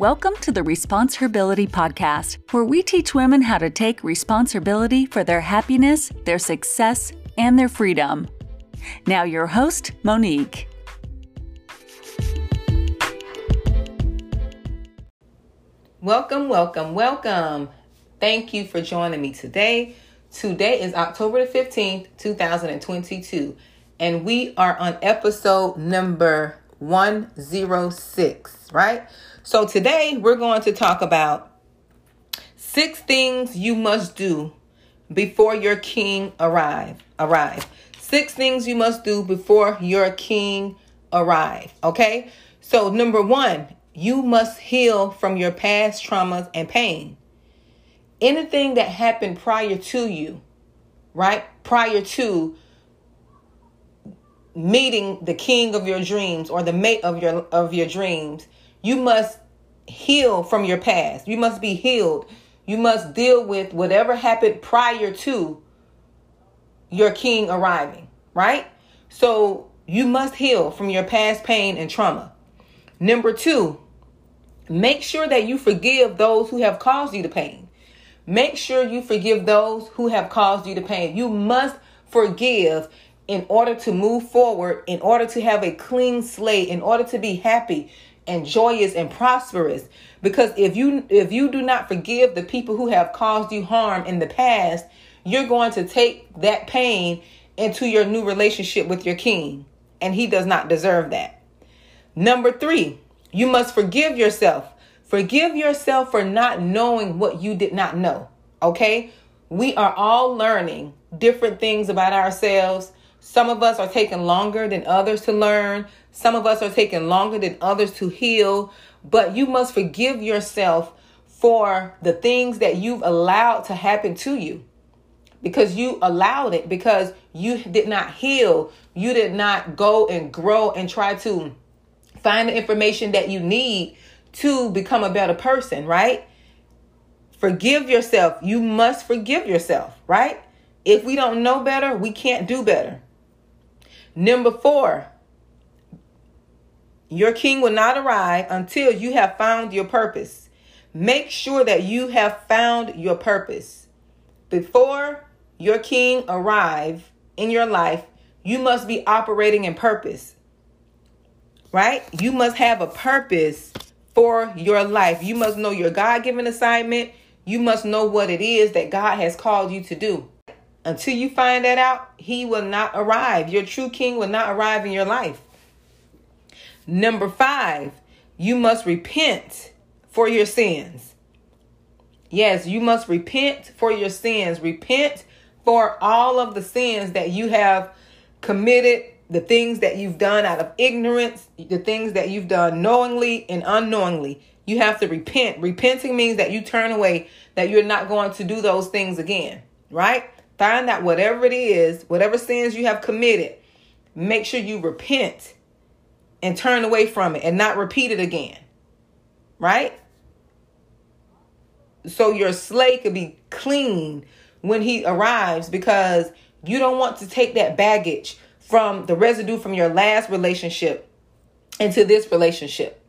Welcome to the Responsibility Podcast, where we teach women how to take responsibility for their happiness, their success, and their freedom. Now, your host, Monique. Welcome, welcome, welcome. Thank you for joining me today. Today is October the 15th, 2022, and we are on episode number 106, right? So today we're going to talk about six things you must do before your king arrive. Arrive. Six things you must do before your king arrive. Okay? So number 1, you must heal from your past traumas and pain. Anything that happened prior to you, right? Prior to meeting the king of your dreams or the mate of your of your dreams you must heal from your past. You must be healed. You must deal with whatever happened prior to your king arriving right? So you must heal from your past pain and trauma. Number 2 make sure that you forgive those who have caused you the pain. Make sure you forgive those who have caused you the pain. You must forgive in order to move forward, in order to have a clean slate, in order to be happy and joyous and prosperous. Because if you if you do not forgive the people who have caused you harm in the past, you're going to take that pain into your new relationship with your king, and he does not deserve that. Number 3, you must forgive yourself. Forgive yourself for not knowing what you did not know. Okay? We are all learning different things about ourselves some of us are taking longer than others to learn. Some of us are taking longer than others to heal. But you must forgive yourself for the things that you've allowed to happen to you because you allowed it, because you did not heal. You did not go and grow and try to find the information that you need to become a better person, right? Forgive yourself. You must forgive yourself, right? If we don't know better, we can't do better. Number four, your king will not arrive until you have found your purpose. Make sure that you have found your purpose. Before your king arrive in your life, you must be operating in purpose. Right? You must have a purpose for your life. You must know your God-given assignment. You must know what it is that God has called you to do. Until you find that out, he will not arrive. Your true king will not arrive in your life. Number five, you must repent for your sins. Yes, you must repent for your sins. Repent for all of the sins that you have committed, the things that you've done out of ignorance, the things that you've done knowingly and unknowingly. You have to repent. Repenting means that you turn away, that you're not going to do those things again, right? Find out whatever it is, whatever sins you have committed, make sure you repent and turn away from it and not repeat it again. Right? So your slate could be clean when he arrives because you don't want to take that baggage from the residue from your last relationship into this relationship.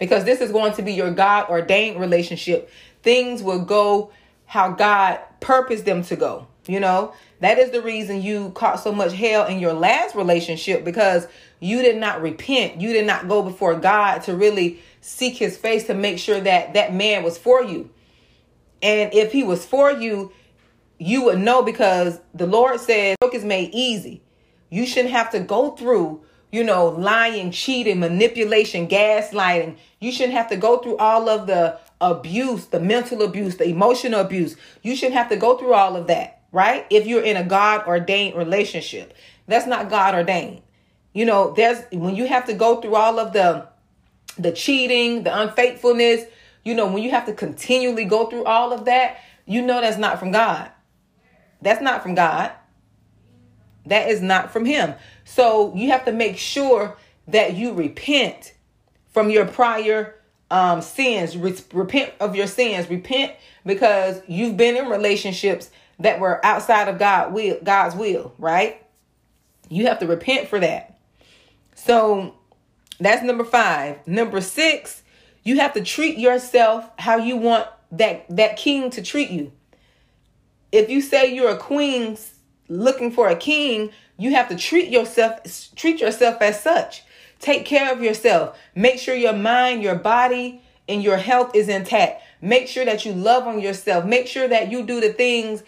Because this is going to be your God ordained relationship. Things will go how God purposed them to go. You know, that is the reason you caught so much hell in your last relationship because you did not repent. You did not go before God to really seek his face to make sure that that man was for you. And if he was for you, you would know because the Lord says, yoke is made easy. You shouldn't have to go through, you know, lying, cheating, manipulation, gaslighting. You shouldn't have to go through all of the abuse, the mental abuse, the emotional abuse. You shouldn't have to go through all of that right? If you're in a God ordained relationship, that's not God ordained. You know, there's when you have to go through all of the the cheating, the unfaithfulness, you know, when you have to continually go through all of that, you know that's not from God. That's not from God. That is not from him. So you have to make sure that you repent from your prior um, sins. Re- repent of your sins. Repent because you've been in relationships that were outside of God will God's will, right? You have to repent for that. So that's number 5. Number 6, You have to treat yourself how you want that that king to treat you. If you say you're a queen looking for a king, you have to treat yourself treat yourself as such. Take care of yourself. Make sure your mind, your body, and your health is intact. Make sure that you love on yourself. Make sure that you do the things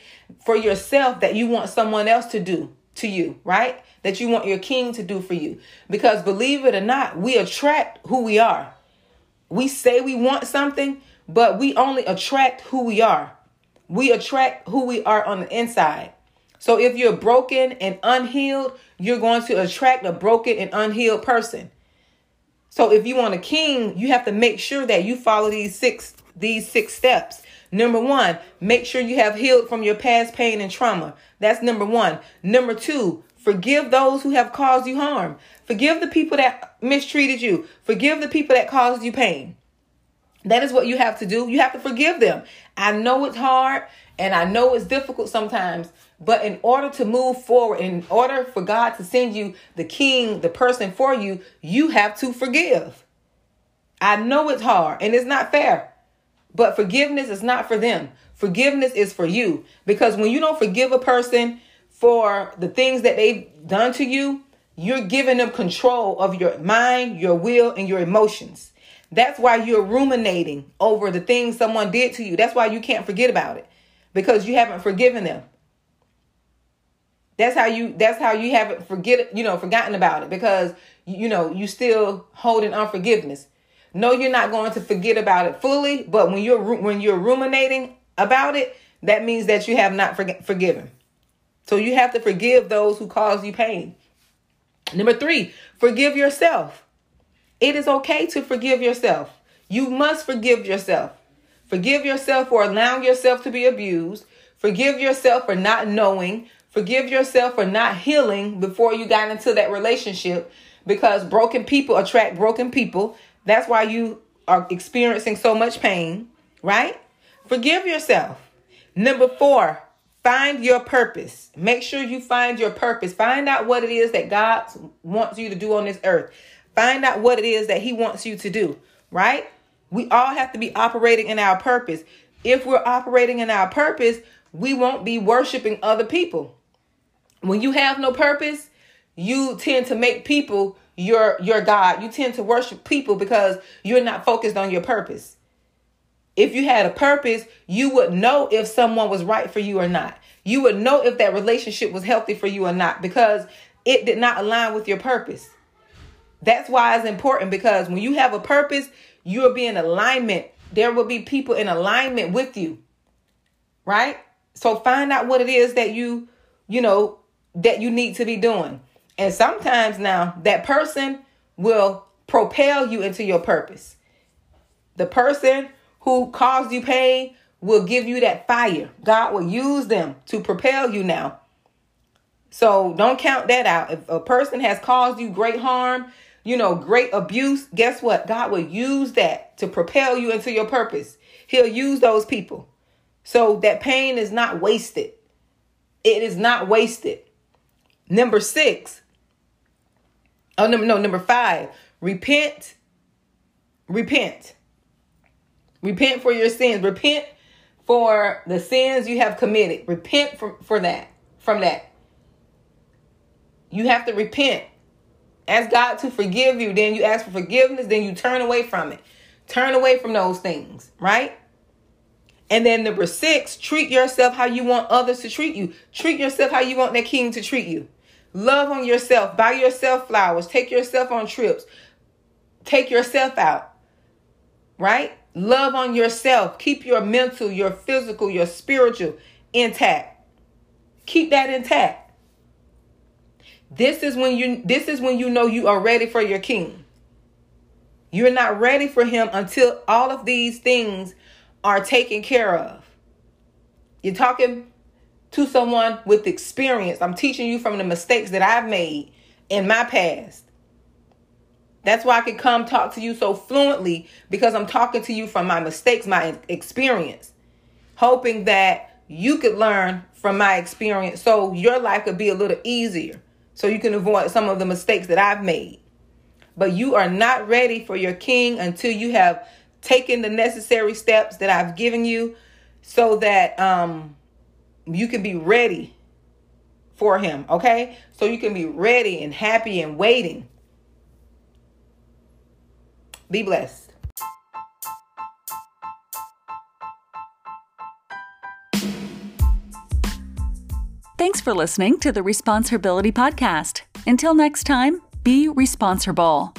for yourself that you want someone else to do to you, right? That you want your king to do for you. Because believe it or not, we attract who we are. We say we want something, but we only attract who we are. We attract who we are on the inside. So if you're broken and unhealed, you're going to attract a broken and unhealed person. So if you want a king, you have to make sure that you follow these six these six steps. Number 1, make sure you have healed from your past pain and trauma. That's number 1. Number 2, forgive those who have caused you harm. Forgive the people that mistreated you. Forgive the people that caused you pain. That is what you have to do. You have to forgive them. I know it's hard and I know it's difficult sometimes, but in order to move forward, in order for God to send you the king, the person for you, you have to forgive. I know it's hard and it's not fair, but forgiveness is not for them. Forgiveness is for you because when you don't forgive a person for the things that they've done to you, you're giving them control of your mind, your will, and your emotions. That's why you're ruminating over the things someone did to you. That's why you can't forget about it because you haven't forgiven them. That's how you that's how you haven't forget you know forgotten about it because you know you still holding unforgiveness. No, you're not going to forget about it fully, but when you're when you're ruminating about it, that means that you have not forgiven. So you have to forgive those who cause you pain. Number 3, forgive yourself. It is okay to forgive yourself. You must forgive yourself. Forgive yourself for allowing yourself to be abused. Forgive yourself for not knowing. Forgive yourself for not healing before you got into that relationship because broken people attract broken people. That's why you are experiencing so much pain, right? Forgive yourself. Number four, find your purpose. Make sure you find your purpose. Find out what it is that God wants you to do on this earth. Find out what it is that He wants you to do, right? We all have to be operating in our purpose. If we're operating in our purpose, we won't be worshiping other people. When you have no purpose, you tend to make people your your God. You tend to worship people because you're not focused on your purpose. If you had a purpose, you would know if someone was right for you or not. You would know if that relationship was healthy for you or not because it did not align with your purpose. That's why it's important because when you have a purpose, you'll be in alignment. There will be people in alignment with you. Right? So find out what it is that you, you know, that you need to be doing. And sometimes now that person will propel you into your purpose. The person who caused you pain will give you that fire. God will use them to propel you now. So don't count that out. If a person has caused you great harm, you know, great abuse, guess what? God will use that to propel you into your purpose. He'll use those people. So that pain is not wasted. It is not wasted. Number six. Oh, no, no, number five. Repent. Repent. Repent for your sins. Repent for the sins you have committed. Repent for, for that. From that. You have to repent. Ask God to forgive you. Then you ask for forgiveness. Then you turn away from it. Turn away from those things, right? And then number six, treat yourself how you want others to treat you. Treat yourself how you want that king to treat you. Love on yourself. Buy yourself flowers. Take yourself on trips. Take yourself out. Right? Love on yourself. Keep your mental, your physical, your spiritual intact. Keep that intact. This is when you this is when you know you are ready for your king. You're not ready for him until all of these things are taken care of. You're talking to someone with experience. I'm teaching you from the mistakes that I've made in my past. That's why I can come talk to you so fluently because I'm talking to you from my mistakes, my experience, hoping that you could learn from my experience so your life could be a little easier so you can avoid some of the mistakes that I've made. But you are not ready for your king until you have taking the necessary steps that I've given you so that um, you can be ready for him, okay? So you can be ready and happy and waiting. Be blessed. Thanks for listening to the Responsibility Podcast. Until next time, be responsible.